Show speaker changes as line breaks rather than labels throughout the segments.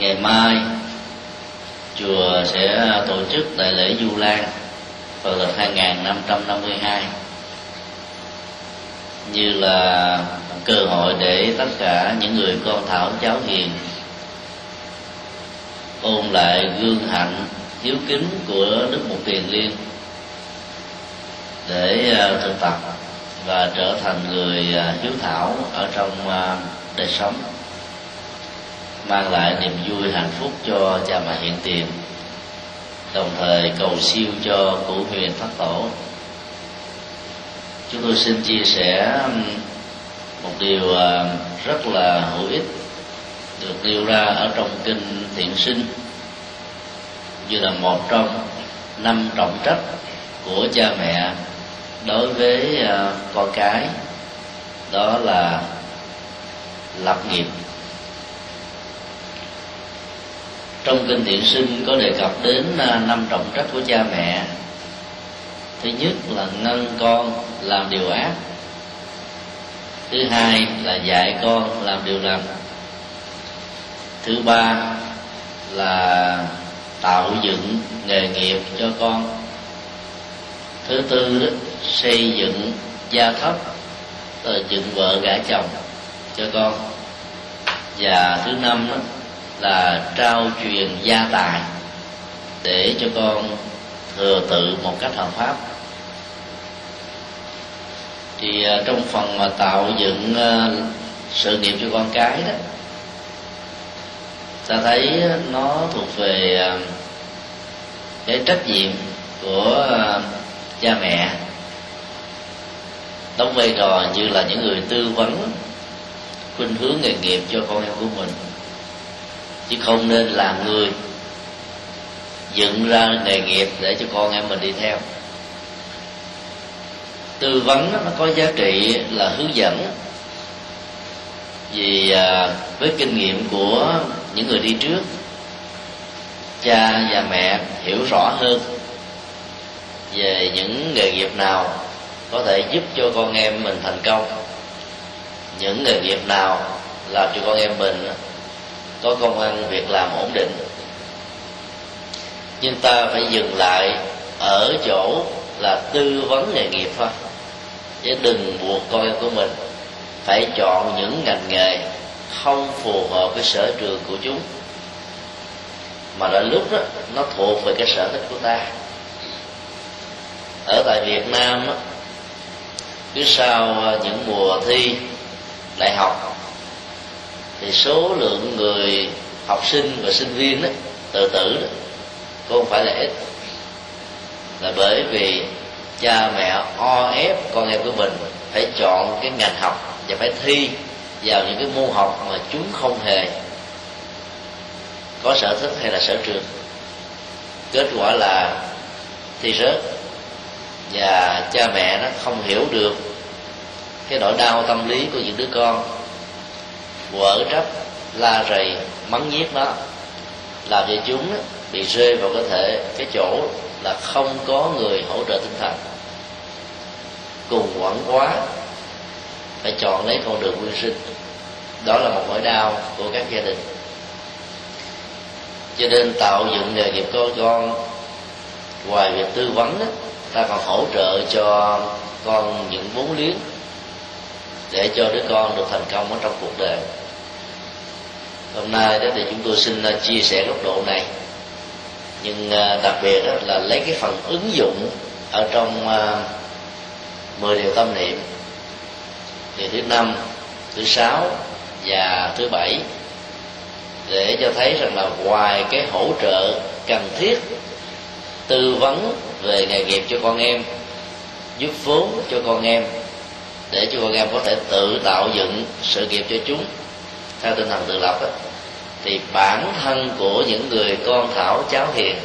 Ngày
mai, chùa sẽ tổ chức đại lễ Du Lan vào lịch 2552 như là cơ hội để tất cả những người con thảo cháu hiền ôn lại gương hạnh hiếu kính của Đức Mục Tiền Liên để à, thực tập và trở thành người à, hiếu thảo ở trong à, đời sống mang lại niềm vui hạnh phúc cho cha mẹ hiện tiền, đồng thời cầu siêu cho cụ huyền phát tổ. Chúng tôi xin chia sẻ um, một điều à, rất là hữu ích được nêu ra ở trong kinh thiện sinh, như là một trong năm trọng trách của cha mẹ đối với à, con cái, đó là lập nghiệp. Trong kinh thiện sinh có đề cập đến à, năm trọng trách của cha mẹ. Thứ nhất là ngăn con làm điều ác. Thứ hai là dạy con làm điều lành. Thứ ba là tạo dựng nghề nghiệp cho con. Thứ tư đó, xây dựng gia thất rồi dựng vợ gả chồng cho con. Và thứ năm đó, là trao truyền gia tài để cho con thừa tự một cách hợp pháp. Thì à, trong phần mà tạo dựng à, sự nghiệp cho con cái đó, ta thấy nó thuộc về à, cái trách nhiệm của cha mẹ. Đóng vai trò như là những người tư vấn, khuynh hướng nghề nghiệp cho con em của mình chứ không nên làm người dựng ra nghề nghiệp để cho con em mình đi theo. Tư vấn nó có giá trị là hướng dẫn. Vì à, với kinh nghiệm của những người đi trước, cha và mẹ hiểu rõ hơn về những nghề nghiệp nào có thể giúp cho con em mình thành công. Những nghề nghiệp nào làm cho con em mình có công ăn việc làm ổn định. Nhưng ta phải dừng lại ở chỗ là tư vấn nghề nghiệp thôi. Chứ đừng buộc con em của mình phải chọn những ngành nghề không phù hợp với sở trường của chúng. Mà là lúc đó, nó thuộc về cái sở thích của ta. Ở tại Việt Nam cứ sau à, những mùa thi đại học thì số lượng người học sinh và sinh viên đó, tự tử đó, cũng không phải là ít. Là bởi vì cha mẹ o ép con em của mình phải chọn cái ngành học và phải thi vào những cái môn học mà chúng không hề có sở thích hay là sở trường. Kết quả là thi rớt và cha mẹ nó không hiểu được cái nỗi đau tâm lý của những đứa con quở trách la rầy mắng nhiếc đó làm cho chúng bị rơi vào cơ thể cái chỗ là không có người hỗ trợ tinh thần. Cùng quẩn quá phải chọn lấy con đường nguyên sinh. Đó là một nỗi đau của các gia đình. Cho nên tạo dựng nghề nghiệp con con ngoài việc tư vấn đó, ta còn hỗ trợ cho con những vốn liếng để cho đứa con được thành công ở trong cuộc đời hôm nay đó thì chúng tôi xin à, chia sẻ góc độ này. Nhưng à, đặc biệt đó là lấy cái phần ứng dụng ở trong à, mười điều tâm niệm. Điều thứ năm, thứ sáu và thứ bảy, để cho thấy rằng là ngoài cái hỗ trợ cần thiết, tư vấn về nghề nghiệp cho con em, giúp vốn cho con em, để cho con em có thể tự tạo dựng sự nghiệp cho chúng theo tinh thần tự lập đó, thì bản thân của những người con thảo cháu hiền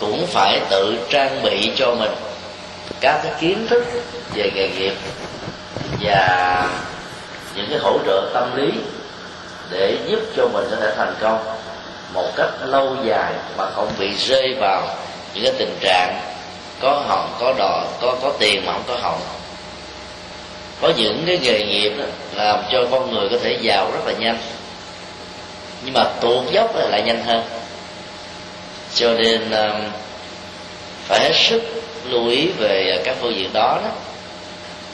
cũng phải tự trang bị cho mình các cái kiến thức về nghề nghiệp và những cái hỗ trợ tâm lý để giúp cho mình có thể thành công một cách lâu dài mà không bị rơi vào những cái tình trạng có hồng có đò có có tiền mà không có hồng. Có những cái nghề nghiệp đó, làm cho con người có thể giàu rất là nhanh. Nhưng mà tuột dốc lại nhanh hơn. Cho nên um, phải hết sức lưu ý về các phương diện đó đó.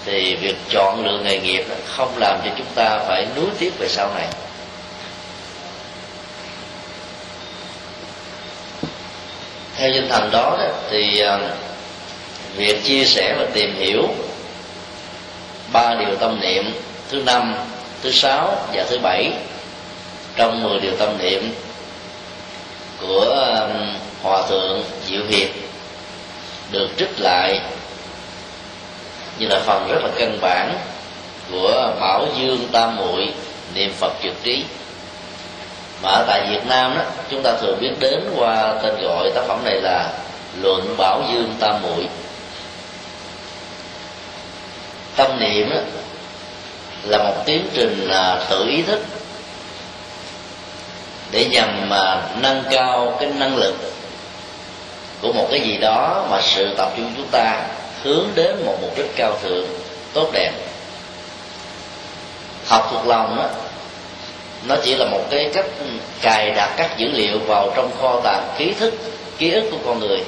Thì việc chọn lựa nghề nghiệp không làm cho chúng ta phải nuối tiếc về sau này. Theo tinh thần đó, đó thì um, việc chia sẻ và tìm hiểu ba điều tâm niệm thứ năm thứ sáu và thứ bảy trong mười điều tâm niệm của um, hòa thượng diệu hiệp được trích lại như là phần rất là căn bản của bảo dương tam muội niệm phật trực trí. Mà ở tại việt nam đó chúng ta thường biết đến qua tên gọi tác phẩm này là luận bảo dương tam muội. Tâm niệm đó, là một tiến trình là tự ý thức để nhằm mà nâng cao cái năng lực của một cái gì đó mà sự tập trung chúng ta hướng đến một mục đích cao thượng, tốt đẹp. Học thuộc lòng đó nó chỉ là một cái cách cài đặt các dữ liệu vào trong kho tàng ký thức, ký ức của con người.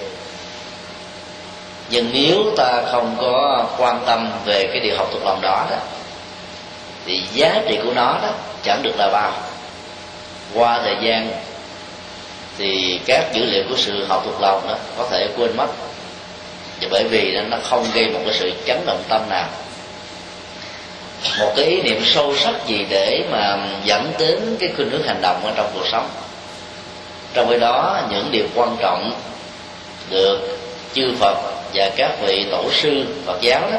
Nhưng nếu ta không có quan tâm về cái điều học thuộc lòng đó đó thì giá trị của nó đó chẳng được là bao. Qua thời gian thì các dữ liệu của sự học thuộc lòng đó có thể quên mất. Và bởi vì nó không gây một cái sự chấn động tâm nào. Một cái ý niệm sâu sắc gì để mà dẫn đến cái khuynh hướng hành động ở trong cuộc sống. Trong khi đó, những điều quan trọng được chư Phật và các vị tổ sư Phật giáo đó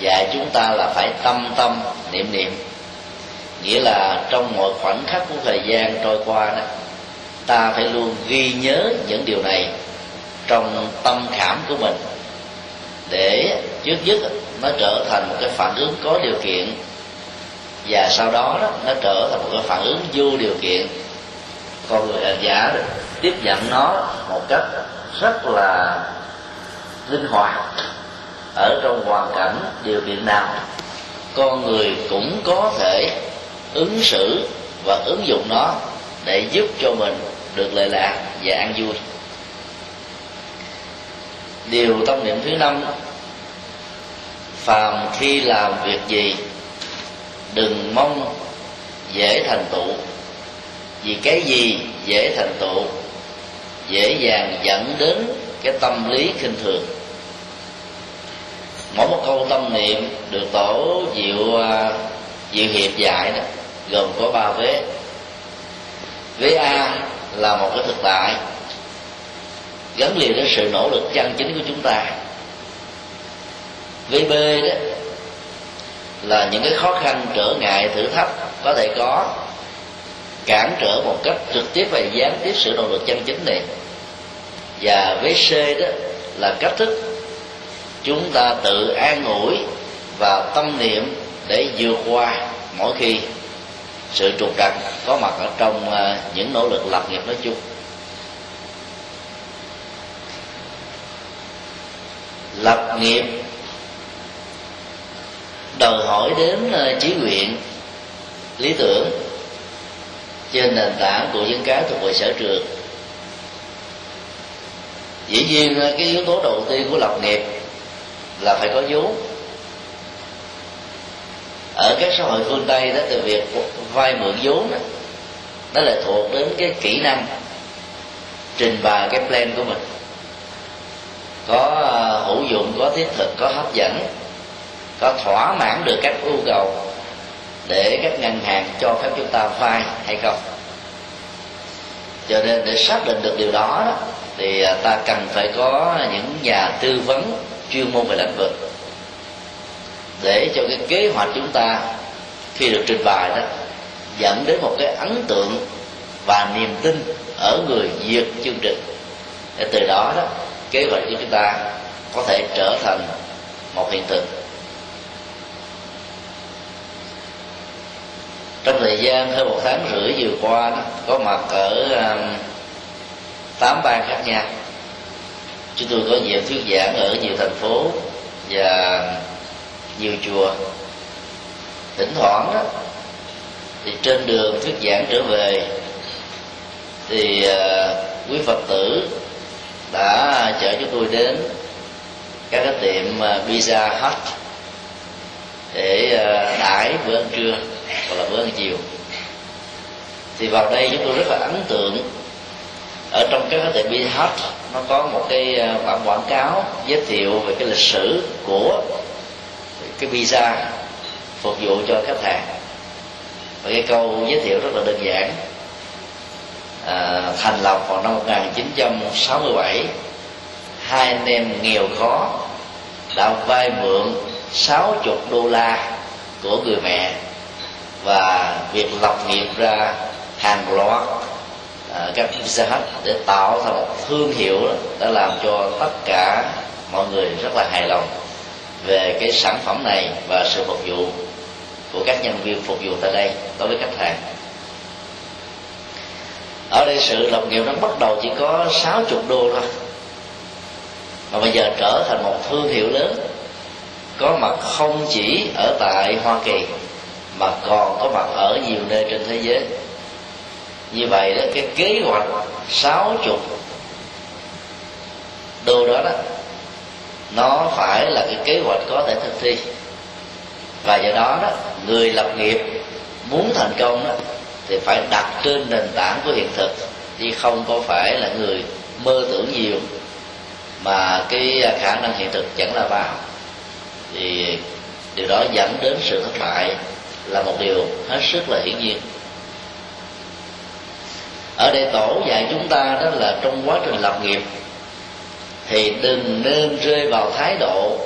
dạy chúng ta là phải tâm tâm niệm niệm. Nghĩa là trong mọi khoảnh khắc của thời gian trôi qua đó, ta phải luôn ghi nhớ những điều này trong tâm khảm của mình, để trước nhất nó trở thành một cái phản ứng có điều kiện. Và sau đó đó, nó trở thành một cái phản ứng vô điều kiện. Con người hành giả tiếp nhận nó một cách rất là linh hoạt ở trong hoàn cảnh điều kiện nào. Con người cũng có thể ứng xử và ứng dụng nó để giúp cho mình được lợi lạc và an vui. Điều tâm niệm thứ năm, phàm khi làm việc gì, đừng mong dễ thành tựu, vì cái gì dễ thành tựu, dễ dàng dẫn đến cái tâm lý khinh thường mỗi một câu tâm niệm được tổ diệu à, diệu hiệp dạy đó, gồm có ba vế. Vế a là một cái thực tại, gắn liền với sự nỗ lực chân chính của chúng ta. Vế b đó là những cái khó khăn trở ngại thử thách có thể có, cản trở một cách trực tiếp và gián tiếp sự nỗ lực chân chính này. Và vế c đó là cách thức chúng ta tự an ủi và tâm niệm để vượt qua mỗi khi sự trục trặc có mặt ở trong ờ, những nỗ lực lập nghiệp nói chung. Lập nghiệp đòi hỏi đến ờ, chí nguyện, lý tưởng trên nền tảng của những cái thuộc về sở trường. Dĩ nhiên ờ, cái yếu tố đầu tiên của lập nghiệp là phải có vốn. Ở các xã hội phương tây đó từ việc vay mượn vốn đó đó là thuộc đến cái kỹ năng trình bày cái plan của mình. Có à, hữu dụng có thiết thực có hấp dẫn có thỏa mãn được các yêu cầu để các ngân hàng cho phép chúng ta vay hay không. Cho nên để xác định được điều đó, đó thì à, ta cần phải có những nhà tư vấn chuyên môn về lĩnh vực. Để cho cái kế hoạch chúng ta khi được trình bày đó dẫn đến một cái ấn tượng và niềm tin ở người duyệt chương trình. Để từ đó đó kế hoạch của chúng ta có thể trở thành một hiện thực. Trong thời gian hơn một tháng rưỡi vừa qua đó, có mặt ở um, tám bang khác nhau chúng tôi có nhiều thuyết giảng ở nhiều thành phố và nhiều chùa. Thỉnh thoảng đó thì trên đường thuyết giảng trở về thì uh, quý phật tử đã chở chúng tôi đến các cái tiệm ờ, pizza hut để ờ, đãi bữa ăn trưa hoặc là bữa ăn chiều. Thì vào đây chúng tôi rất là ấn tượng ở trong các cái tiệm pizza nó có một cái à, bản quảng cáo giới thiệu về cái lịch sử của cái visa phục vụ cho khách hàng. Và cái câu giới thiệu rất là đơn giản. À, thành lập vào năm 1967 hai anh em nghèo khó đã vay mượn 60 đô la của người mẹ và việc lập nghiệp ra hàng loạt à, các pizza hut để tạo thành một thương hiệu đó, đã làm cho tất cả mọi người rất là hài lòng về cái sản phẩm này và sự phục vụ của các nhân viên phục vụ tại đây đối với khách hàng. Ở đây sự lập nghiệp nó bắt đầu chỉ có 60 đô thôi. Mà bây giờ trở thành một thương hiệu lớn có mặt không chỉ ở tại Hoa Kỳ mà còn có mặt ở nhiều nơi trên thế giới như vậy đó, cái kế hoạch 60 đô đó đó, nó phải là cái kế hoạch có thể thực thi. Và do đó đó, người lập nghiệp muốn thành công đó, thì phải đặt trên nền tảng của hiện thực, chứ không có phải là người mơ tưởng nhiều, mà cái khả năng hiện thực chẳng là vào thì điều đó dẫn đến sự thất bại là một điều hết sức là hiển nhiên ở đây tổ dạy chúng ta đó là trong quá trình lập nghiệp, thì đừng nên rơi vào thái độ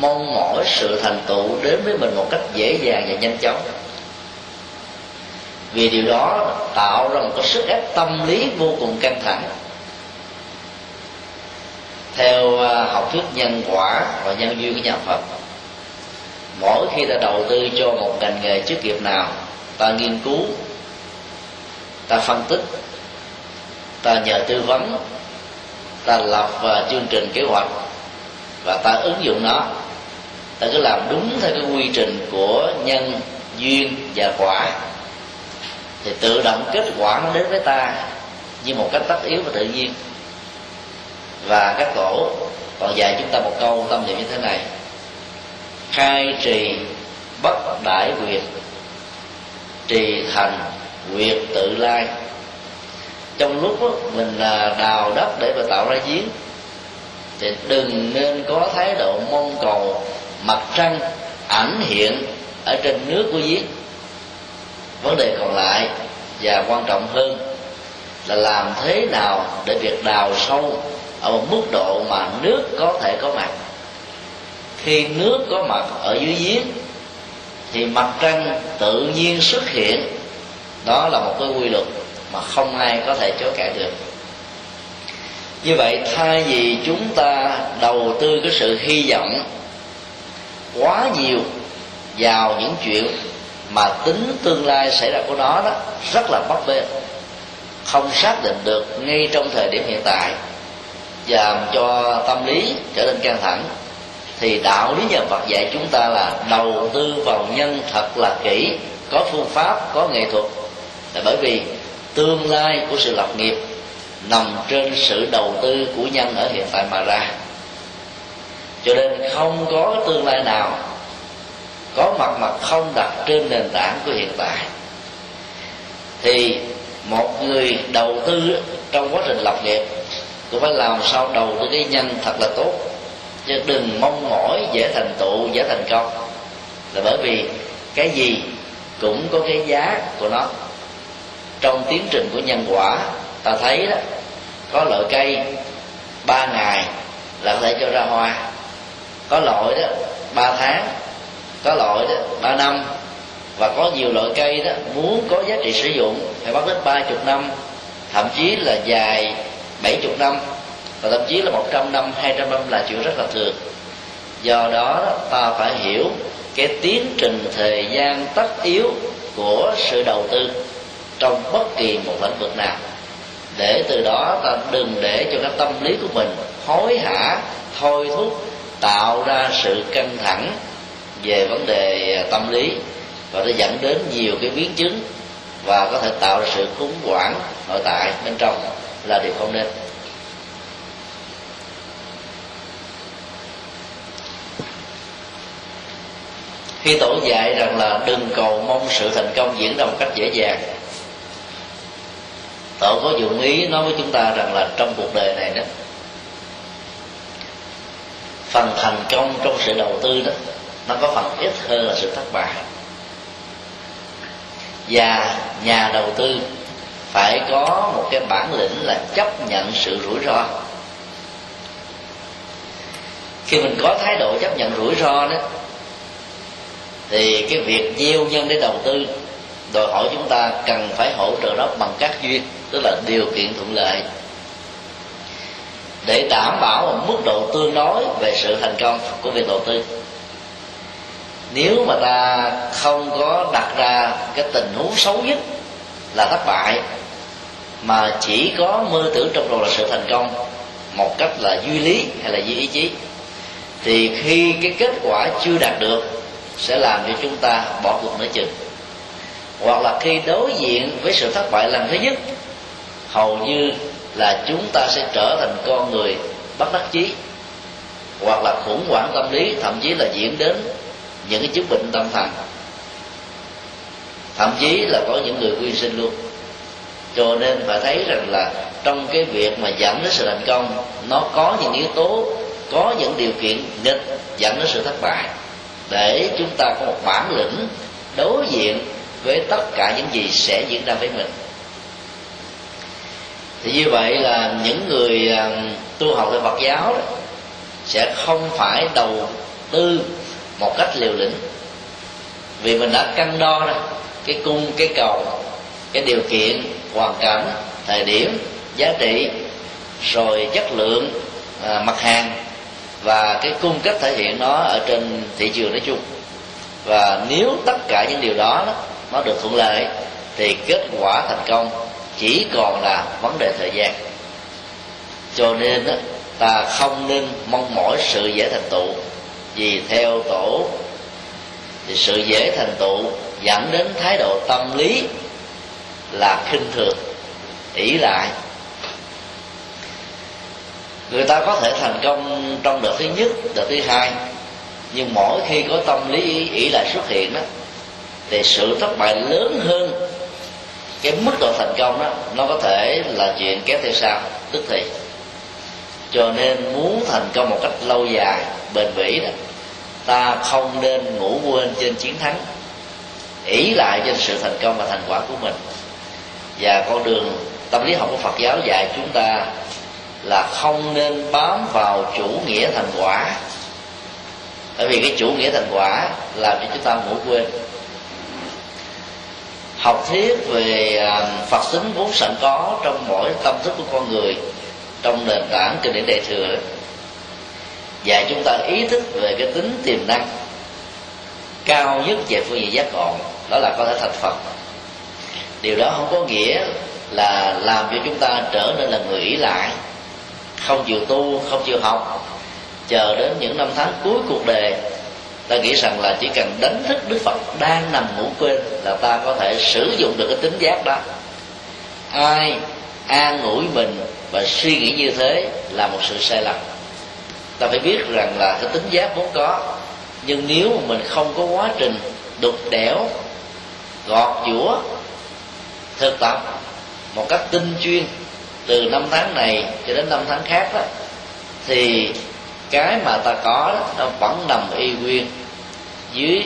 mong mỏi sự thành tựu đến với mình một cách dễ dàng và nhanh chóng. Vì điều đó tạo ra một cái sức ép tâm lý vô cùng căng thẳng. Theo à, học thuyết nhân quả và nhân duyên của nhà Phật, mỗi khi ta đầu tư cho một ngành nghề chức nghiệp nào, ta nghiên cứu, ta phân tích ta nhờ tư vấn, ta lập và chương trình kế hoạch và ta ứng dụng nó. Ta cứ làm đúng theo cái quy trình của nhân, duyên và quả. Thì tự động kết quả nó đến với ta như một cách tất yếu và tự nhiên. Và các tổ, còn dạy chúng ta một câu tâm niệm như thế này. Khai trì bất đại quyền trì thành quyệt tự lai trong lúc đó, mình đào đất để mà tạo ra giếng. Thì đừng nên có thái độ mong cầu mặt trăng ảnh hiện ở trên nước của giếng. Vấn đề còn lại và quan trọng hơn là làm thế nào để việc đào sâu ở một mức độ mà nước có thể có mặt. Khi nước có mặt ở dưới giếng thì mặt trăng tự nhiên xuất hiện. Đó là một cái quy luật mà không ai có thể chối cãi được. Như vậy, thay vì chúng ta đầu tư cái sự hy vọng quá nhiều vào những chuyện mà tính tương lai xảy ra của nó đó, rất là bấp bênh, không xác định được ngay trong thời điểm hiện tại và làm cho tâm lý trở nên căng thẳng, thì đạo lý nhà Phật dạy chúng ta là đầu tư vào nhân thật là kỹ, có phương pháp, có nghệ thuật. Là bởi vì tương lai của sự lập nghiệp nằm trên sự đầu tư của nhân ở hiện tại mà ra. Cho nên không có tương lai nào có mặt mà không đặt trên nền tảng của hiện tại. Thì một người đầu tư trong quá trình lập nghiệp cũng phải làm sao đầu tư cái nhân thật là tốt. Chứ đừng mong mỏi dễ thành tựu, dễ thành công. Là bởi vì cái gì cũng có cái giá của nó trong tiến trình của nhân quả, ta thấy đó, có loại cây ba ngày là có thể cho ra hoa. Có loại đó, ba tháng. Có loại đó, ba năm. Và có nhiều loại cây đó, muốn có giá trị sử dụng, phải mất đến ba chục năm, thậm chí là dài bảy chục năm, và thậm chí là một trăm năm, hai trăm năm là chuyện rất là thường. Do đó, ta phải hiểu cái tiến trình thời gian tất yếu của sự đầu tư trong bất kỳ một lĩnh vực nào. Để từ đó ta đừng để cho cái tâm lý của mình hối hả, thôi thúc, tạo ra sự căng thẳng về vấn đề à, tâm lý và nó dẫn đến nhiều cái biến chứng và có thể tạo ra sự khủng hoảng nội tại bên trong là điều không nên. Khi tổ dạy rằng là đừng cầu mong sự thành công diễn ra một cách dễ dàng tổ có dụng ý nói với chúng ta rằng là trong cuộc đời này đó, phần thành công trong sự đầu tư đó, nó có phần ít hơn là sự thất bại. Và nhà đầu tư phải có một cái bản lĩnh là chấp nhận sự rủi ro. Khi mình có thái độ chấp nhận rủi ro đó, thì cái việc gieo nhân để đầu tư, đòi hỏi chúng ta cần phải hỗ trợ nó bằng các duyên tức là điều kiện thuận lợi. Để đảm bảo một mức độ tương đối về sự thành công của việc đầu tư. Nếu mà ta không có đặt ra cái tình huống xấu nhất là thất bại, mà chỉ có mơ tưởng trong đầu là sự thành công một cách là duy lý hay là duy ý chí, thì khi cái kết quả chưa đạt được sẽ làm cho chúng ta bỏ cuộc nửa chừng. Hoặc là khi đối diện với sự thất bại lần thứ nhất hầu như là chúng ta sẽ trở thành con người bất đắc chí, hoặc là khủng hoảng tâm lý, thậm chí là diễn đến những cái chứng bệnh tâm thần. Thậm chí là có những người quy sinh luôn. Cho nên phải thấy rằng là trong cái việc mà dẫn đến sự thành công, nó có những yếu tố, có những điều kiện nghịch dẫn đến sự thất bại. Để chúng ta có một bản lĩnh đối diện với tất cả những gì sẽ diễn ra với mình thì như vậy là những người à, tu học về Phật giáo đó, sẽ không phải đầu tư một cách liều lĩnh. Vì mình đã cân đo ra cái cung cái cầu cái điều kiện hoàn cảnh thời điểm giá trị rồi chất lượng à, mặt hàng và cái cung cách thể hiện nó ở trên thị trường nói chung. Và nếu tất cả những điều đó nó được thuận lợi thì kết quả thành công chỉ còn là vấn đề thời gian. Cho nên đó, ta không nên mong mỏi sự dễ thành tựu vì theo tổ thì sự dễ thành tựu dẫn đến thái độ tâm lý là khinh thường ỷ lại. Người ta có thể thành công trong đợt thứ nhất đợt thứ hai nhưng mỗi khi có tâm lý ỷ lại xuất hiện đó thì sự thất bại lớn hơn cái mức độ thành công đó, nó có thể là chuyện kéo theo sau, tức thì. Cho nên muốn thành công một cách lâu dài, bền bỉ đó, ta không nên ngủ quên trên chiến thắng, ỷ lại trên sự thành công và thành quả của mình. Và con đường tâm lý học của Phật giáo dạy chúng ta là không nên bám vào chủ nghĩa thành quả. Bởi vì cái chủ nghĩa thành quả làm cho chúng ta ngủ quên học thuyết về à, phật tính vốn sẵn có trong mỗi tâm thức của con người trong nền tảng kinh điển đại thừa. Và chúng ta ý thức về cái tính tiềm năng cao nhất về phương diện giác ngộ, đó là có thể thành phật. Điều đó không có nghĩa là làm cho chúng ta trở nên là người ý lại không chịu tu, không chịu học, chờ đến những năm tháng cuối cuộc đời ta nghĩ rằng là chỉ cần đánh thức đức phật đang nằm ngủ quên là ta có thể sử dụng được cái tính giác đó. Ai an ủi mình và suy nghĩ như thế là một sự sai lầm. Ta phải biết rằng là cái tính giác vốn có, nhưng nếu mà mình không có quá trình đục đẽo, gọt giũa, thực tập một cách tinh chuyên từ năm tháng này cho đến năm tháng khác đó, thì cái mà ta có đó, nó vẫn nằm y nguyên dưới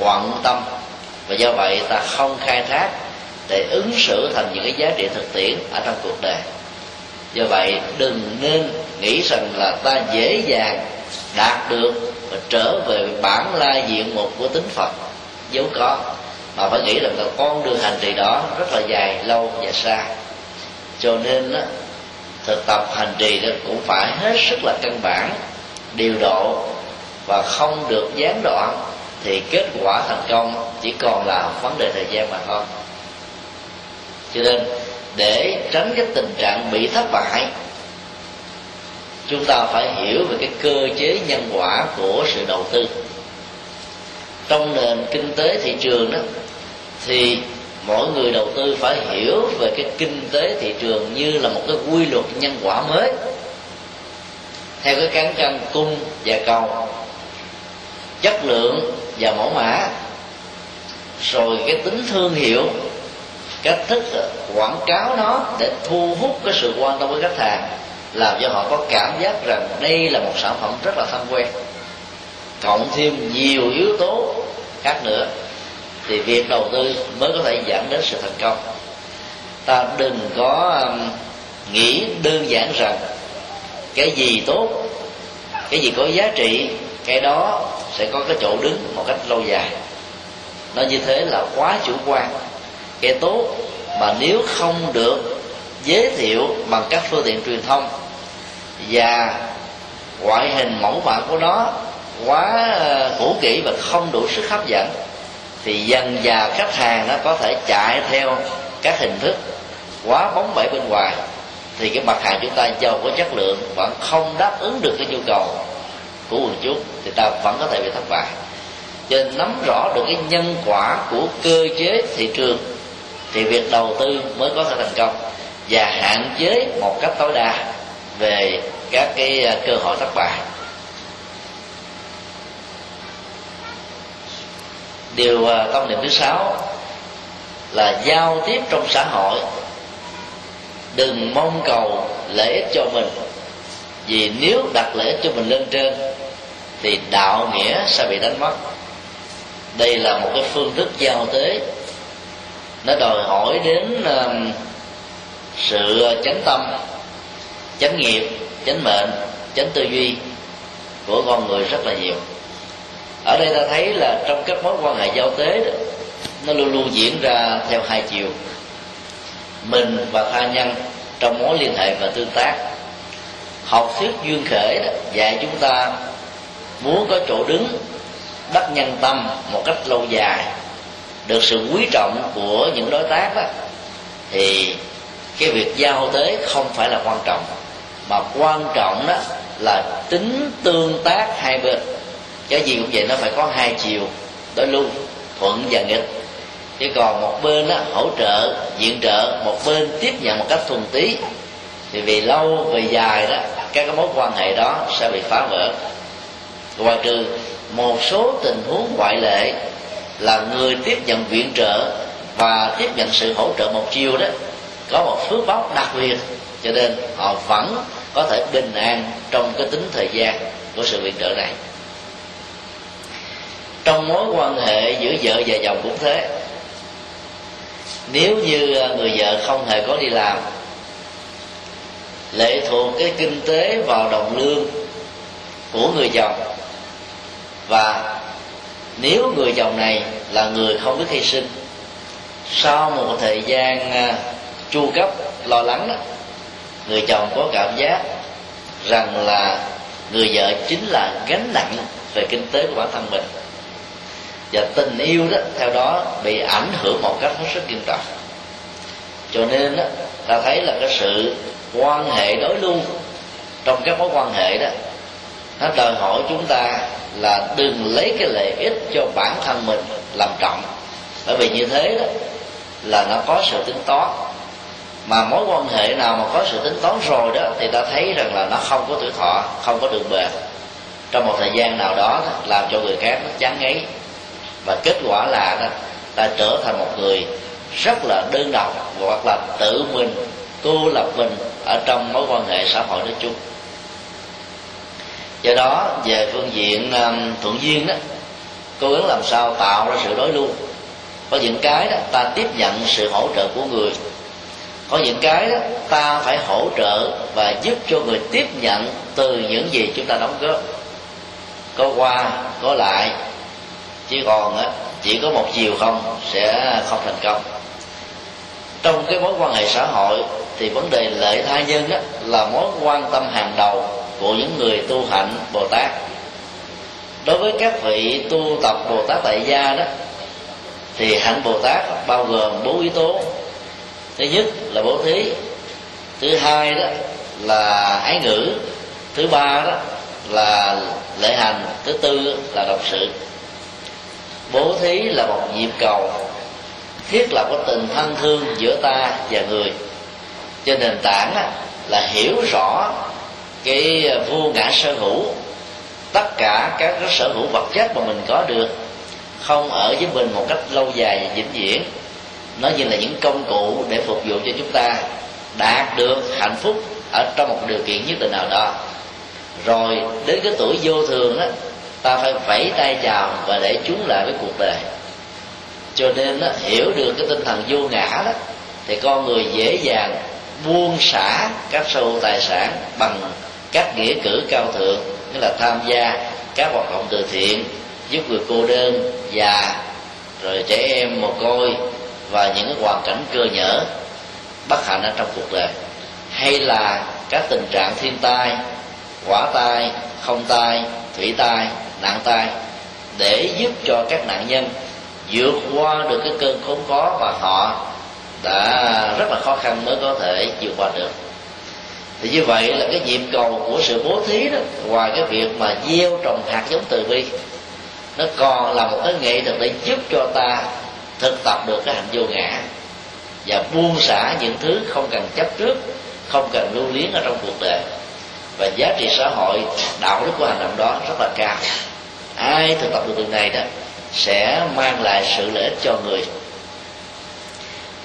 quận tâm. Và do vậy ta không khai thác để ứng xử thành những cái giá trị thực tiễn ở trong cuộc đời. Do vậy đừng nên nghĩ rằng là ta dễ dàng đạt được và trở về bản lai diện mục của tính phật. Dấu có mà phải nghĩ rằng là con đường hành trì đó rất là dài lâu và xa. Cho nên đó, thực tập hành trì đó cũng phải hết sức là căn bản điều độ và không được gián đoạn thì kết quả thành công chỉ còn là vấn đề thời gian mà thôi. Cho nên, để tránh cái tình trạng bị thất bại, chúng ta phải hiểu về cái cơ chế nhân quả của sự đầu tư. Trong nền kinh tế thị trường đó, thì mỗi người đầu tư phải hiểu về cái kinh tế thị trường như là một cái quy luật nhân quả mới. Theo cái cán cân cung và cầu chất lượng và mẫu mã. Rồi cái tính thương hiệu, cách thức, quảng cáo nó để thu hút cái sự quan tâm của khách hàng làm cho họ có cảm giác rằng đây là một sản phẩm rất là thân quen. Cộng thêm nhiều yếu tố khác nữa, thì việc đầu tư mới có thể dẫn đến sự thành công. Ta đừng có um, nghĩ đơn giản rằng cái gì tốt, cái gì có giá trị, cái đó sẽ có cái chỗ đứng một cách lâu dài. Nó như thế là quá chủ quan. Kẻ tốt mà nếu không được giới thiệu bằng các phương tiện truyền thông và ngoại hình mẫu mã của nó quá ờ, cũ kỹ và không đủ sức hấp dẫn, thì dần dà khách hàng nó có thể chạy theo các hình thức quá bóng bẩy bên ngoài, thì cái mặt hàng chúng ta giàu có chất lượng vẫn không đáp ứng được cái nhu cầu của quần chúng thì ta vẫn có thể bị thất bại. Cho nên nắm rõ được cái nhân quả của cơ chế thị trường thì việc đầu tư mới có thể thành công và hạn chế một cách tối đa về các cái à, cơ hội thất bại. Điều à, tâm niệm thứ sáu là giao tiếp trong xã hội. Đừng mong cầu lợi ích cho mình vì nếu đặt lợi ích cho mình lên trên thì đạo nghĩa sẽ bị đánh mất. Đây là một cái phương thức giao tế. Nó đòi hỏi đến uh, sự chánh tâm chánh nghiệp chánh mệnh chánh tư duy của con người rất là nhiều. Ở đây ta thấy là trong các mối quan hệ giao tế đó, nó luôn luôn diễn ra theo hai chiều. Mình và tha nhân trong mối liên hệ và tương tác học thuyết duyên khể đó, dạy chúng ta muốn có chỗ đứng đắc nhân tâm một cách lâu dài được sự quý trọng của những đối tác đó thì cái việc giao tế không phải là quan trọng mà quan trọng đó là tính tương tác hai bên. Cái gì cũng vậy nó phải có hai chiều đối luôn thuận và nghịch. Chứ còn một bên đó, hỗ trợ viện trợ một bên tiếp nhận một cách thuần tí thì vì lâu, về dài đó, các cái mối quan hệ đó sẽ bị phá vỡ. Ngoài trừ một số tình huống ngoại lệ là người tiếp nhận viện trợ và tiếp nhận sự hỗ trợ một chiều đó, có một phước báo đặc biệt, cho nên họ vẫn có thể bình an trong cái tính thời gian của sự viện trợ này. Trong mối quan hệ giữa vợ và chồng cũng thế. Nếu như à, người vợ không hề có đi làm lệ thuộc cái kinh tế vào đồng lương của người chồng. Và nếu người chồng này là người không biết hy sinh sau một thời gian à, chu cấp lo lắng đó người chồng có cảm giác rằng là người vợ chính là gánh nặng về kinh tế của bản thân mình. Và tình yêu đó theo đó bị ảnh hưởng một cách hết sức nghiêm trọng. Cho nên đó, ta thấy là cái sự quan hệ đối lưu. Trong các mối quan hệ đó nó đòi hỏi chúng ta là đừng lấy cái lợi ích cho bản thân mình làm trọng. Bởi vì như thế đó là nó có sự tính toán. Mà mối quan hệ nào mà có sự tính toán rồi đó thì ta thấy rằng là nó không có tuổi thọ không có đường bền trong một thời gian nào đó làm cho người khác nó chán ngấy. Và kết quả là đó, ta trở thành một người rất là đơn độc hoặc là tự mình cô lập mình ở trong mối quan hệ xã hội nói chung. Do đó về phương diện um, thuận duyên đó cố gắng làm sao tạo ra sự đối lưu. Có những cái đó ta tiếp nhận sự hỗ trợ của người. Có những cái đó ta phải hỗ trợ và giúp cho người tiếp nhận từ những gì chúng ta đóng góp. Có qua có lại chỉ còn á chỉ có một chiều không sẽ không thành công trong cái mối quan hệ xã hội thì vấn đề lợi tha nhân đó là mối quan tâm hàng đầu của những người tu hạnh bồ tát. Đối với các vị tu tập bồ tát tại gia đó, thì hạnh bồ tát bao gồm bốn yếu tố. Thứ nhất là bố thí, thứ hai đó là ái ngữ, thứ ba đó là lễ hành, thứ tư là độc sự. Bố thí là một nhịp cầu thiết lập có tình thân thương giữa ta và người. Trên nền tảng là hiểu rõ cái vô ngã sở hữu, tất cả các cái sở hữu vật chất mà mình có được, không ở với mình một cách lâu dài và vĩnh viễn. Nó như là những công cụ để phục vụ cho chúng ta đạt được hạnh phúc ở trong một điều kiện nhất định nào đó. Rồi, đến cái tuổi vô thường đó ta phải vẫy tay chào và để chúng lại với cuộc đời cho nên đó, hiểu được cái tinh thần vô ngã đó thì con người dễ dàng buông xả các sâu tài sản bằng các nghĩa cử cao thượng như là tham gia các hoạt động từ thiện giúp người cô đơn già rồi trẻ em mồ côi và những cái hoàn cảnh cơ nhở bất hạnh ở trong cuộc đời. Hay là các tình trạng thiên tai quả tai không tai thủy tai nạn tai để giúp cho các nạn nhân vượt qua được cái cơn khốn khó và họ đã rất là khó khăn mới có thể vượt qua được. Thì như vậy là cái nhiệm cầu của sự bố thí đó ngoài cái việc mà gieo trồng hạt giống từ bi, nó còn là một cái nghệ thuật để giúp cho ta thực tập được cái hạnh vô ngã và buông xả những thứ không cần chấp trước, không cần lưu luyến ở trong cuộc đời. Và giá trị xã hội, đạo đức của hành động đó rất là cao. Ai thực tập được điều này đó sẽ mang lại sự lợi ích cho người.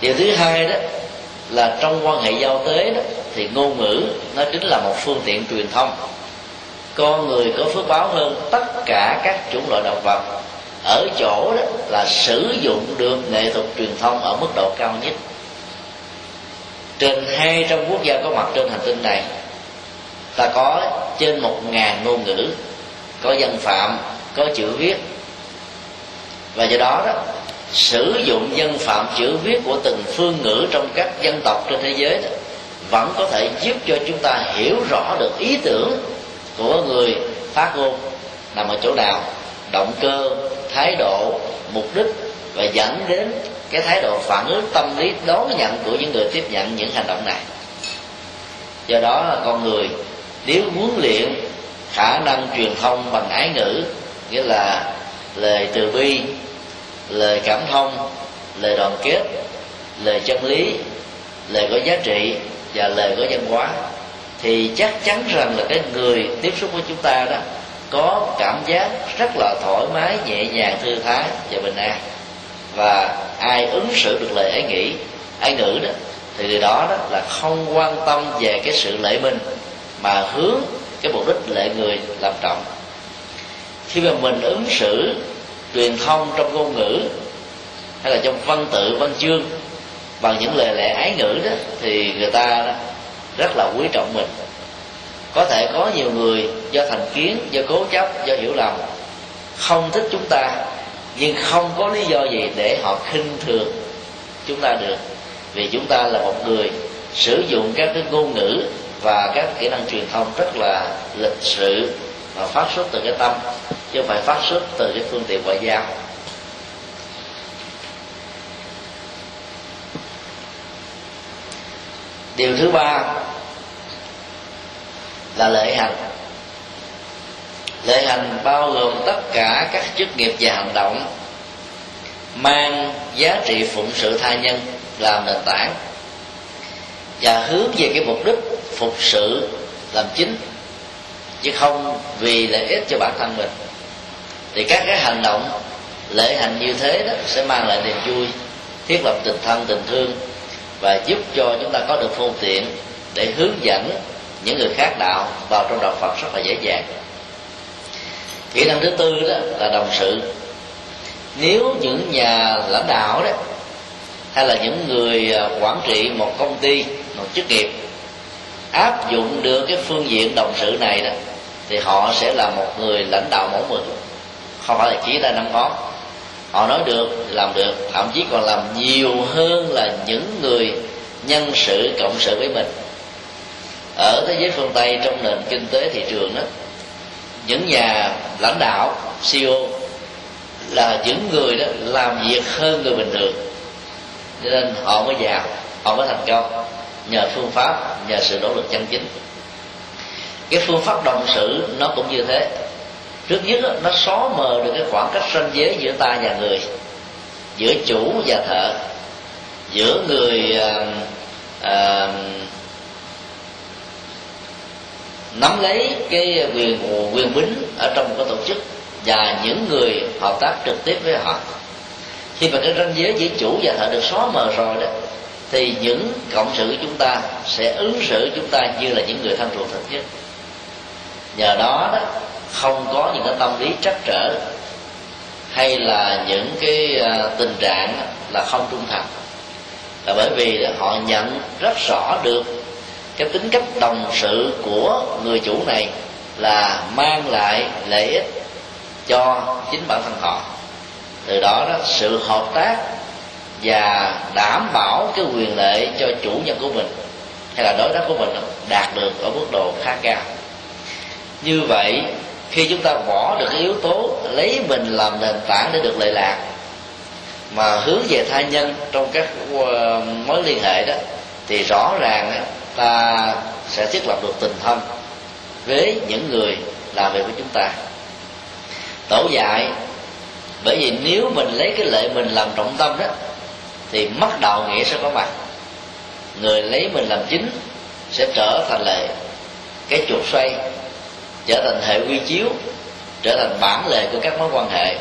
Điều thứ hai đó là trong quan hệ giao tế đó, thì ngôn ngữ nó chính là một phương tiện truyền thông. Con người có phước báo hơn tất cả các chủng loại động vật. Ở chỗ đó là sử dụng được nghệ thuật truyền thông ở mức độ cao nhất. Trên hai trăm quốc gia có mặt trên hành tinh này, ta có trên một ngàn ngôn ngữ, có dân phạm, có chữ viết và do đó đó sử dụng dân phạm chữ viết của từng phương ngữ trong các dân tộc trên thế giới đó, vẫn có thể giúp cho chúng ta hiểu rõ được ý tưởng của người phát ngôn nằm ở chỗ nào động cơ thái độ mục đích và dẫn đến cái thái độ phản ứng tâm lý đón nhận của những người tiếp nhận những hành động này. Do đó là con người nếu muốn luyện khả năng truyền thông bằng ái ngữ nghĩa là lời từ bi, lời cảm thông, lời đoàn kết, lời chân lý, lời có giá trị và lời có văn hóa thì chắc chắn rằng là cái người tiếp xúc với chúng ta đó có cảm giác rất là thoải mái, nhẹ nhàng, thư thái và bình an. Và ai ứng xử được lời ấy nghĩ, ai ngữ đó, thì người đó đó là không quan tâm về cái sự lễ minh mà hướng cái mục đích lệ người làm trọng khi mà mình ứng xử truyền thông trong ngôn ngữ, hay là trong văn tự, văn chương, bằng những lời lẽ ái ngữ đó, thì người ta rất là quý trọng mình. Có thể có nhiều người do thành kiến, do cố chấp, do hiểu lầm, không thích chúng ta, nhưng không có lý do gì để họ khinh thường chúng ta được. Vì chúng ta là một người sử dụng các cái ngôn ngữ và các kỹ năng truyền thông rất là lịch sự và phát xuất từ cái tâm, chứ không phải phát xuất từ cái phương tiện ngoại giao. Điều thứ ba là lễ hành. Lễ hành bao gồm tất cả các chức nghiệp và hành động mang giá trị phụng sự tha nhân làm nền tảng và hướng về cái mục đích phục sự làm chính chứ không vì lợi ích cho bản thân mình. Thì các cái hành động lễ hành như thế đó sẽ mang lại niềm vui, thiết lập tình thân, tình thương và giúp cho chúng ta có được phương tiện để hướng dẫn những người khác đạo vào trong đạo Phật rất là dễ dàng. Kỹ năng thứ tư đó là đồng sự. Nếu những nhà lãnh đạo đó, hay là những người à, quản trị một công ty, một chức nghiệp, áp dụng được cái phương diện đồng sự này đó thì họ sẽ là một người lãnh đạo mẫu mực. Không phải là chỉ tay năm ngón. Họ nói được, làm được, thậm chí còn làm nhiều hơn là những người nhân sự, cộng sự với mình. Ở thế giới phương tây, trong nền kinh tế thị trường đó những nhà lãnh đạo CEO là những người đó làm việc hơn người bình thường. Cho nên họ mới giàu, họ mới thành công. Nhờ phương pháp, nhờ sự nỗ lực chân chính cái phương pháp đồng sự nó cũng như thế. Trước nhất đó, nó xóa mờ được cái khoảng cách ranh giới giữa ta và người giữa chủ và thợ giữa người uh, uh, nắm lấy cái quyền quyền bính ở trong một cái tổ chức và những người hợp tác trực tiếp với họ. Khi mà cái ranh giới giữa chủ và thợ được xóa mờ rồi đó thì những cộng sự của chúng ta sẽ ứng xử chúng ta như là những người thân ruột thật nhất nhờ đó đó, không có những cái tâm lý trắc trở, hay là những cái ờ, tình trạng là không trung thành. Là bởi vì họ nhận rất rõ được cái tính cách đồng sự của người chủ này là mang lại lợi ích cho chính bản thân họ. Từ đó đó, sự hợp tác và đảm bảo cái quyền lợi cho chủ nhân của mình, hay là đối tác của mình, đạt được ở mức độ khá cao như vậy, khi chúng ta bỏ được cái yếu tố lấy mình làm nền tảng để được lợi lạc, mà hướng về tha nhân trong các ờ, mối liên hệ đó, thì rõ ràng ta sẽ thiết lập được tình thân với những người làm việc với chúng ta. Tổ dạy, bởi vì nếu mình lấy cái lệ mình làm trọng tâm đó, thì mất đạo nghĩa sẽ có mặt. Người lấy mình làm chính sẽ trở thành lệ. Cái chuột xoay trở thành hệ quy chiếu trở thành bản lề của các mối quan hệ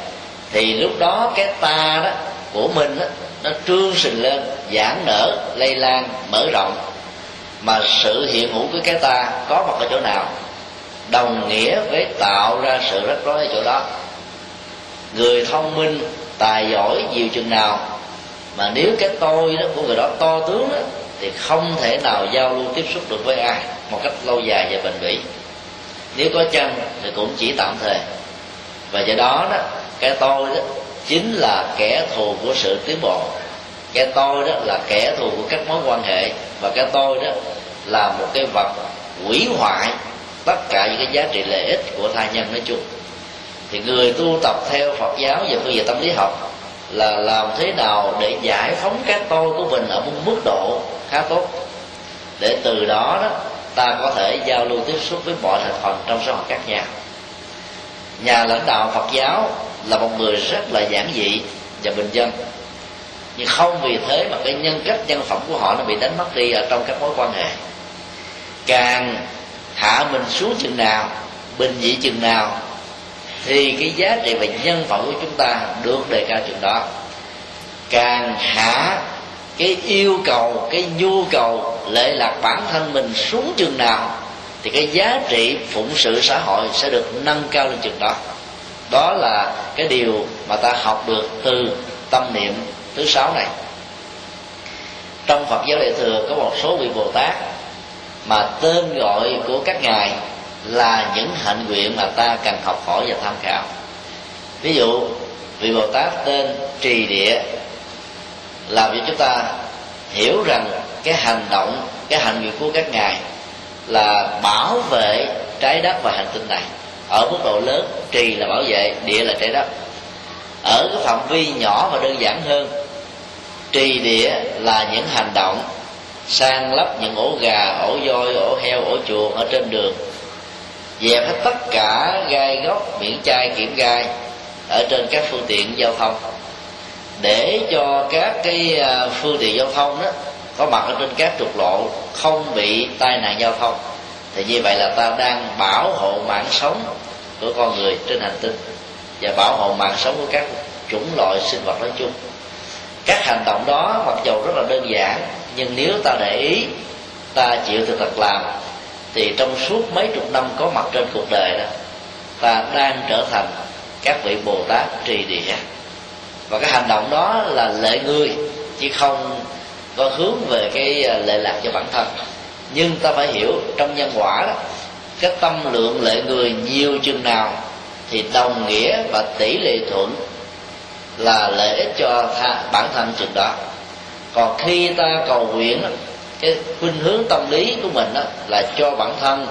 thì lúc đó cái ta đó của mình đó, nó trương sình lên giãn nở lây lan mở rộng. Mà sự hiện hữu của cái ta có mặt ở chỗ nào? Đồng nghĩa với tạo ra sự rắc rối ở chỗ đó. Người thông minh tài giỏi nhiều chừng nào mà nếu cái tôi đó của người đó to tướng đó thì không thể nào giao lưu tiếp xúc được với ai một cách lâu dài và bền bỉ nếu có chân thì cũng chỉ tạm thời. Và do đó đó, cái tôi đó chính là kẻ thù của sự tiến bộ. Cái tôi đó là kẻ thù của các mối quan hệ. Và cái tôi đó là một cái vật hủy hoại tất cả những cái giá trị lợi ích của tha nhân nói chung. Thì người tu tập theo Phật giáo và phương diện tâm lý học là làm thế nào để giải phóng cái tôi của mình ở một mức độ khá tốt. Để từ đó đó ta có thể giao lưu tiếp xúc với mọi thành phần trong xã hội khác nhau. Nhà lãnh đạo Phật giáo là một người rất là giản dị và bình dân. Nhưng không vì thế mà cái nhân cách nhân phẩm của họ nó bị đánh mất đi ở trong các mối quan hệ. Càng hạ mình xuống chừng nào, bình dị chừng nào, thì cái giá trị và nhân phẩm của chúng ta được đề cao chừng đó. Càng hạ cái yêu cầu, cái nhu cầu, lệ lạc bản thân mình xuống chừng nào, thì cái giá trị phụng sự xã hội sẽ được nâng cao lên chừng đó. Đó là cái điều mà ta học được từ tâm niệm thứ sáu này. Trong phật giáo đại thừa có một số vị bồ tát mà tên gọi của các ngài là những hạnh nguyện mà ta cần học hỏi và tham khảo. Ví dụ, vị bồ tát tên trì địa làm cho chúng ta hiểu rằng cái hành động, cái hành vi của các ngài là bảo vệ trái đất và hành tinh này. Ở mức độ lớn, trì là bảo vệ, địa là trái đất. Ở cái phạm vi nhỏ và đơn giản hơn, trì địa là những hành động sang lấp những ổ gà, ổ voi, ổ heo, ổ chuột ở trên đường. Dẹp hết tất cả gai góc, miễn chai, kiểm gai ở trên các phương tiện giao thông để cho các cái à, phương tiện giao thông đó có mặt ở trên các trục lộ không bị tai nạn giao thông. Thì như vậy là ta đang bảo hộ mạng sống của con người trên hành tinh và bảo hộ mạng sống của các chủng loại sinh vật nói chung. Các hành động đó mặc dù rất là đơn giản, nhưng nếu ta để ý, ta chịu thực tập làm, thì trong suốt mấy chục năm có mặt trên cuộc đời đó, ta đang trở thành các vị bồ tát trì địa và cái hành động đó là lệ người chứ không có hướng về cái à, lệ lạc cho bản thân. Nhưng ta phải hiểu trong nhân quả đó cái tâm lượng lệ người nhiều chừng nào thì đồng nghĩa và tỷ lệ thuận là lợi ích cho tha, bản thân chừng đó. Còn khi ta cầu nguyện cái khuynh hướng tâm lý của mình đó là cho bản thân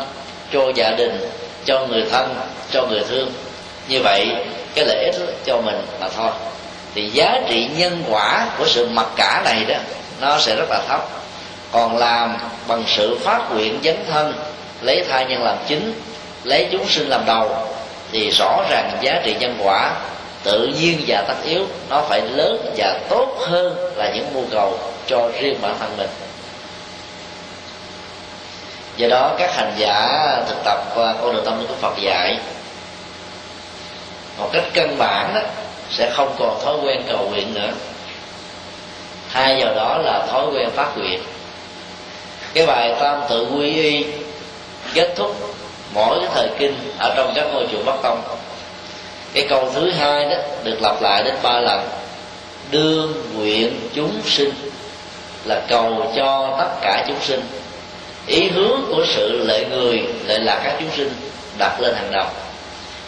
cho gia đình cho người thân cho người thương. Như vậy cái lợi ích cho mình mà thôi thì giá trị nhân quả của sự mặc cả này đó, nó sẽ rất là thấp. Còn làm bằng sự phát nguyện dấn thân, lấy thai nhân làm chính, lấy chúng sinh làm đầu, thì rõ ràng giá trị nhân quả tự nhiên và tất yếu, nó phải lớn và tốt hơn là những mưu cầu cho riêng bản thân mình. Do đó, các hành giả thực tập qua con đường tâm linh của Phật dạy, một cách căn bản đó sẽ không còn thói quen cầu nguyện nữa. Thay vào đó là thói quen phát nguyện. Cái bài tam tự quy y kết thúc mỗi cái thời kinh ở trong các ngôi chùa bắc tông. Cái câu thứ hai đó được lặp lại đến ba lần. Đương nguyện chúng sinh là cầu cho tất cả chúng sinh. Ý hướng của sự lệ người, lệ là các chúng sinh đặt lên hàng đầu.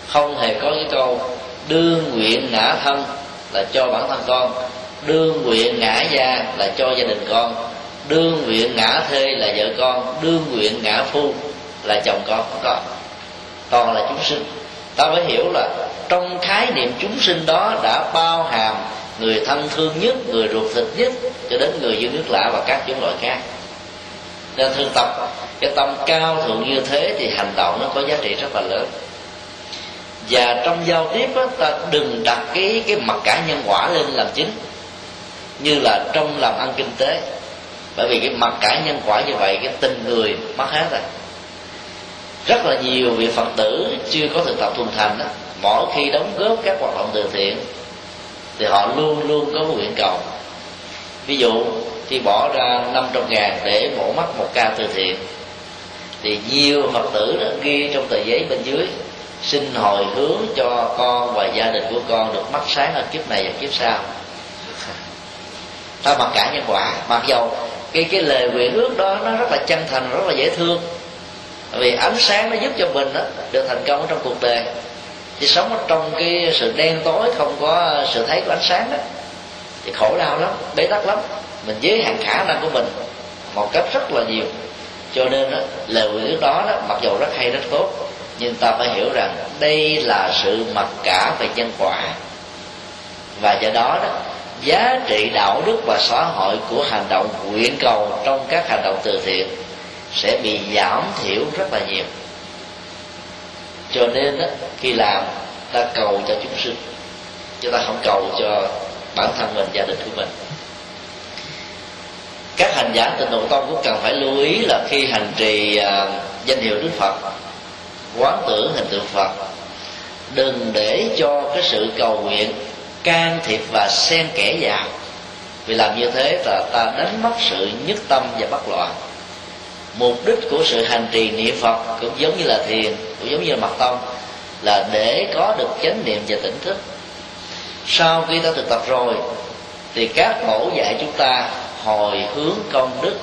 Không hề có cái câu đương nguyện ngã thân là cho bản thân con, đương nguyện ngã gia là cho gia đình con, đương nguyện ngã thê là vợ con, đương nguyện ngã phu là chồng con không có toàn là chúng sinh. Ta phải hiểu là trong khái niệm chúng sinh đó đã bao hàm người thân thương nhất, người ruột thịt nhất, cho đến người dân nước lạ và các chủng loại khác. Nên thương tập cái tâm cao thượng như thế thì hành động nó có giá trị rất là lớn và trong giao tiếp đó, ta đừng đặt cái cái mặt cả nhân quả lên làm chính như là trong làm ăn kinh tế. Bởi vì cái mặt cả nhân quả như vậy cái tình người mất hết rồi. Rất là nhiều vị phật tử chưa có thực tập thuần thành đó, mỗi khi đóng góp các hoạt động từ thiện thì họ luôn luôn có một nguyện cầu. Ví dụ khi bỏ ra 500 ngàn để mổ mắt một ca từ thiện thì nhiều phật tử đó ghi trong tờ giấy bên dưới xin hồi hướng cho con và gia đình của con được mắt sáng ở kiếp này và kiếp sau. Ta mặc cả nhân quả mặc dầu cái cái lời nguyện ước đó nó rất là chân thành rất là dễ thương. Vì ánh sáng nó giúp cho mình đó, được thành công trong cuộc đời. Thì sống ở trong cái sự đen tối không có sự thấy của ánh sáng đó thì khổ đau lắm bế tắc lắm. Mình giới hạn khả năng của mình một cách rất là nhiều. Cho nên đó, lời nguyện ước đó, đó mặc dù rất hay rất tốt nhưng ta phải hiểu rằng đây là sự mặc cả về nhân quả. Và do đó đó giá trị đạo đức và xã hội của hành động nguyện cầu trong các hành động từ thiện sẽ bị giảm thiểu rất là nhiều. Cho nên đó, khi làm ta cầu cho chúng sinh chứ ta không cầu cho bản thân mình gia đình của mình. Các hành giả tịnh độ tông cũng cần phải lưu ý là khi hành trì uh, danh hiệu đức phật quán tưởng hình tượng phật. Đừng để cho cái sự cầu nguyện can thiệp và xen kẽ vào. Vì làm như thế là ta đánh mất sự nhất tâm và bất loạn. Mục đích của sự hành trì niệm phật cũng giống như là thiền, cũng giống như là mật tông, là để có được chánh niệm và tỉnh thức. Sau khi ta thực tập rồi, thì các mẫu dạy chúng ta hồi hướng công đức.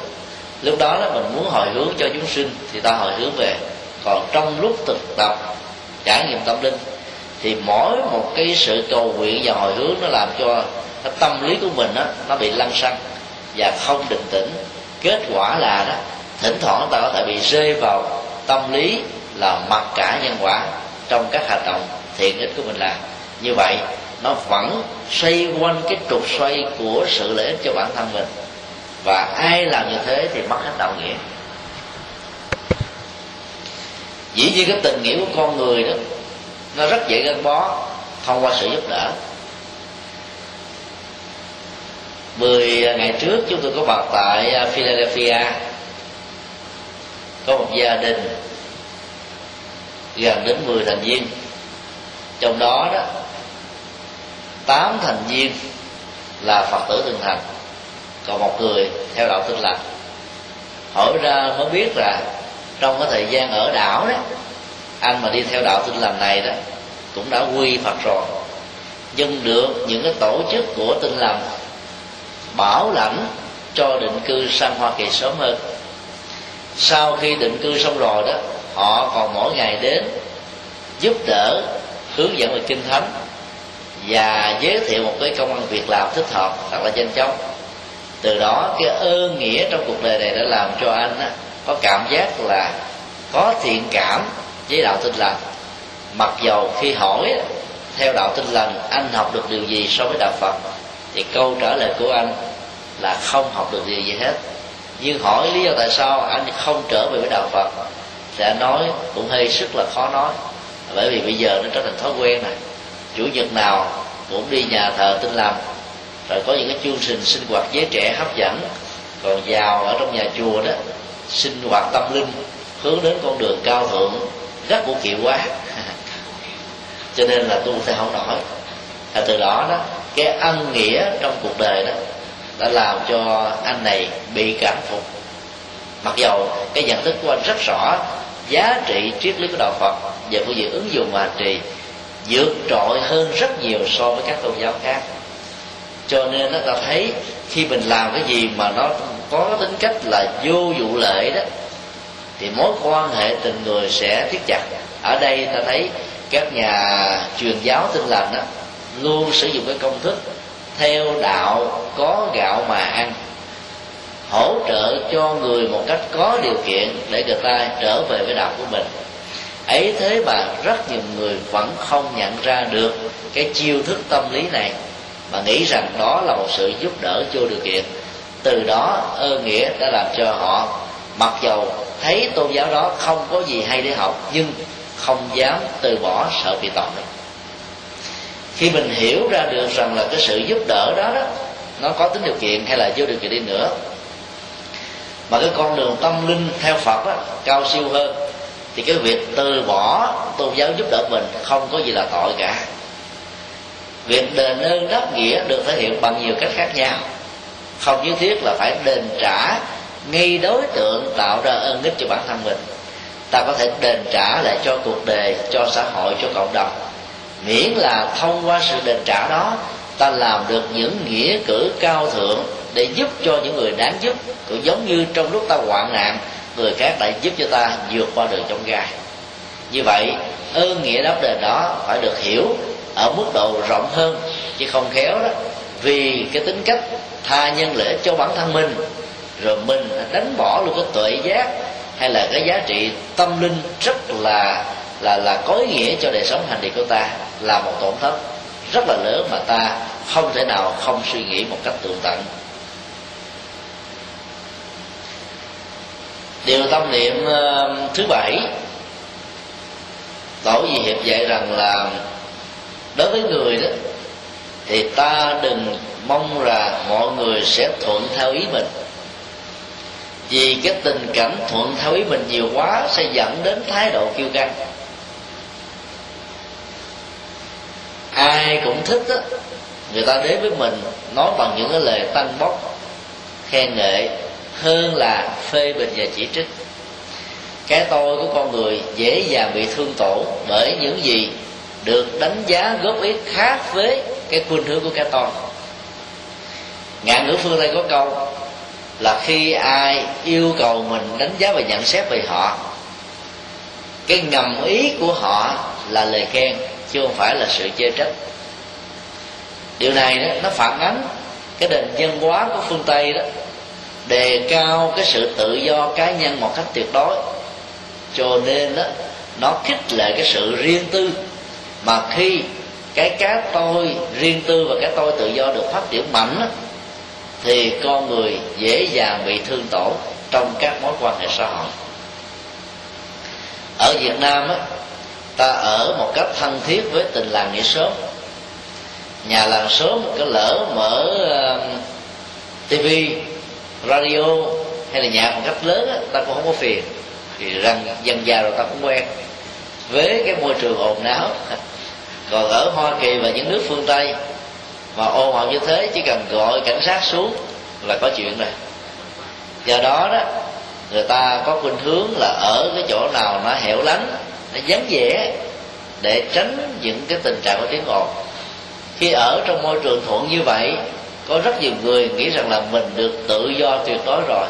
Lúc đó là mình muốn hồi hướng cho chúng sinh, thì ta hồi hướng về còn trong lúc thực tập trải nghiệm tâm linh thì mỗi một cái sự cầu nguyện và hồi hướng nó làm cho cái tâm lý của mình đó, nó bị lăn xăng và không định tĩnh. Kết quả là đó thỉnh thoảng ta có thể bị rơi vào tâm lý là mặc cả nhân quả trong các hành động thiện ích của mình làm. Như vậy nó vẫn xoay quanh cái trục xoay của sự lợi ích cho bản thân mình. Và ai làm như thế thì mất hết đạo nghĩa dĩ nhiên cái tình nghĩa của con người đó, nó rất dễ gắn bó, thông qua sự giúp đỡ. Mười à, ngày trước chúng tôi có mặt tại à, Philadelphia. Có một gia đình gần đến 10 thành viên. Trong đó đó, tám thành viên là phật tử thường thành. Còn một người theo đạo tin lành hỏi ra mới biết là trong cái thời gian ở đảo đó anh mà đi theo đạo tin lành này đó cũng đã quy phật rồi. Nhưng được những cái tổ chức của tin lành bảo lãnh cho định cư sang hoa kỳ sớm hơn. Sau khi định cư xong rồi đó họ còn mỗi ngày đến giúp đỡ hướng dẫn về kinh thánh và giới thiệu một cái công ăn việc làm thích hợp thật là nhanh chóng. Từ đó cái ơn nghĩa trong cuộc đời này đã làm cho anh á, có cảm giác là có thiện cảm với đạo tin lành. Mặc dầu khi hỏi theo đạo tin lành anh học được điều gì so với đạo phật thì câu trả lời của anh là không học được điều gì hết. Nhưng hỏi lý do tại sao anh không trở về với đạo phật thì anh nói cũng hơi sức là khó nói. Bởi vì bây giờ nó trở thành thói quen này. Chủ nhật nào cũng đi nhà thờ tin lành, rồi có những cái chương trình sinh hoạt giới trẻ hấp dẫn. Còn vào ở trong nhà chùa đó sinh hoạt tâm linh, hướng đến con đường cao thượng, rất vũ kiệu quá. Cho nên là tu sẽ không nổi. Và từ đó đó, cái ân nghĩa trong cuộc đời đó, đã làm cho anh này bị cảm phục. Mặc dầu cái nhận thức của anh rất rõ, giá trị triết lý của đạo phật về phương diện ứng dụng và trì, vượt trội hơn rất nhiều so với các tôn giáo khác cho nên nó ta thấy khi mình làm cái gì mà nó có tính cách là vô vụ lệ đó, thì mối quan hệ tình người sẽ thiết chặt. Ở đây ta thấy các nhà truyền giáo tin lành đó luôn sử dụng cái công thức theo đạo có gạo mà ăn, hỗ trợ cho người một cách có điều kiện để người ta trở về với đạo của mình. Ấy thế mà rất nhiều người vẫn không nhận ra được cái chiêu thức tâm lý này mà nghĩ rằng đó là một sự giúp đỡ vô điều kiện. Từ đó ơn nghĩa đã làm cho họ mặc dầu thấy tôn giáo đó không có gì hay để học nhưng không dám từ bỏ sợ bị tội khi mình hiểu ra được rằng là cái sự giúp đỡ đó đó nó có tính điều kiện hay là vô điều kiện đi nữa. Mà cái con đường tâm linh theo phật á, cao siêu hơn thì cái việc từ bỏ tôn giáo giúp đỡ mình không có gì là tội cả việc đền ơn đáp nghĩa được thể hiện bằng nhiều cách khác nhau. Không nhất thiết là phải đền trả ngay đối tượng tạo ra ơn ích cho bản thân mình. Ta có thể đền trả lại cho cuộc đời, cho xã hội, cho cộng đồng. Miễn là thông qua sự đền trả đó, ta làm được những nghĩa cử cao thượng để giúp cho những người đáng giúp, cũng giống như trong lúc ta hoạn nạn, người khác đã giúp cho ta vượt qua đường trong gai. Như vậy, ơn nghĩa đáp đền đó phải được hiểu ở mức độ rộng hơn, chứ không khéo đó. Vì cái tính cách tha nhân lễ cho bản thân mình, rồi mình đánh bỏ luôn cái tuệ giác hay là cái giá trị tâm linh rất là là là có ý nghĩa cho đời sống hành trì của ta là một tổn thất rất là lớn mà ta không thể nào không suy nghĩ một cách tường tận. Điều tâm niệm ờ, thứ bảy, tổ di hiệp dạy rằng là đối với người đó thì ta đừng mong là mọi người sẽ thuận theo ý mình. Vì cái tình cảnh thuận theo ý mình nhiều quá sẽ dẫn đến thái độ kiêu căng. Ai cũng thích đó, người ta đến với mình nói bằng những cái lời tăng bốc khen ngợi hơn là phê bình và chỉ trích. Cái tôi của con người dễ dàng bị thương tổn bởi những gì được đánh giá góp ý khác với cái khuynh hướng của cái toàn. ngạn ngữ phương tây có câu là khi ai yêu cầu mình đánh giá và nhận xét về họ cái ngầm ý của họ là lời khen chứ không phải là sự chê trách điều này đó, nó phản ánh cái nền văn hóa của phương tây đó đề cao cái sự tự do cá nhân một cách tuyệt đối cho nên đó nó khích lệ cái sự riêng tư mà khi cái cá tôi, riêng tư và cái tôi tự do được phát triển mạnh thì con người dễ dàng bị thương tổn trong các mối quan hệ xã hội. Ở việt nam ta ở một cách thân thiết với tình làng nghĩa sớm nhà làng sớm có lỡ mở um, tv radio hay là nhạc một cách lớn ta cũng không có phiền. Thì rằng dần già rồi ta cũng quen. Với cái môi trường ồn náo còn ở hoa kỳ và những nước phương tây, mà ô ào như thế, chỉ cần gọi cảnh sát xuống là có chuyện rồi. Do đó đó, người ta có khuynh hướng là ở cái chỗ nào nó hẻo lánh, nó vắng vẻ, để tránh những cái tình trạng của tiếng ồn. Khi ở trong môi trường thuận như vậy, có rất nhiều người nghĩ rằng là mình được tự do tuyệt đối rồi.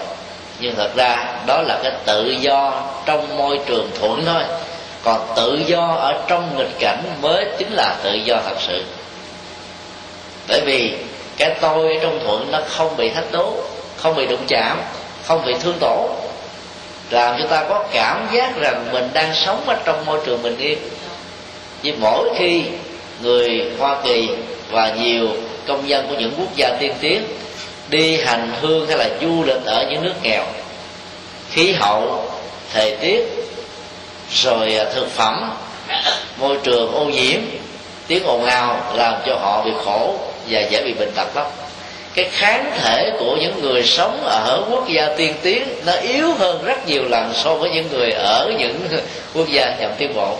Nhưng thật ra, đó là cái tự do trong môi trường thuận thôi còn tự do ở trong nghịch cảnh mới chính là tự do thật sự. Bởi vì cái tôi trong thuận nó không bị thách đố, không bị đụng chạm, không bị thương tổn. Làm cho ta có cảm giác rằng mình đang sống ở trong môi trường bình yên. Vì mỗi khi người hoa kỳ và nhiều công dân của những quốc gia tiên tiến đi hành hương hay là du lịch ở những nước nghèo, khí hậu, thời tiết rồi à, thực phẩm, môi trường ô nhiễm, tiếng ồn ào làm cho họ bị khổ và dễ bị bệnh tật lắm. Cái kháng thể của những người sống ở quốc gia tiên tiến nó yếu hơn rất nhiều lần so với những người ở những quốc gia chậm tiến bộ.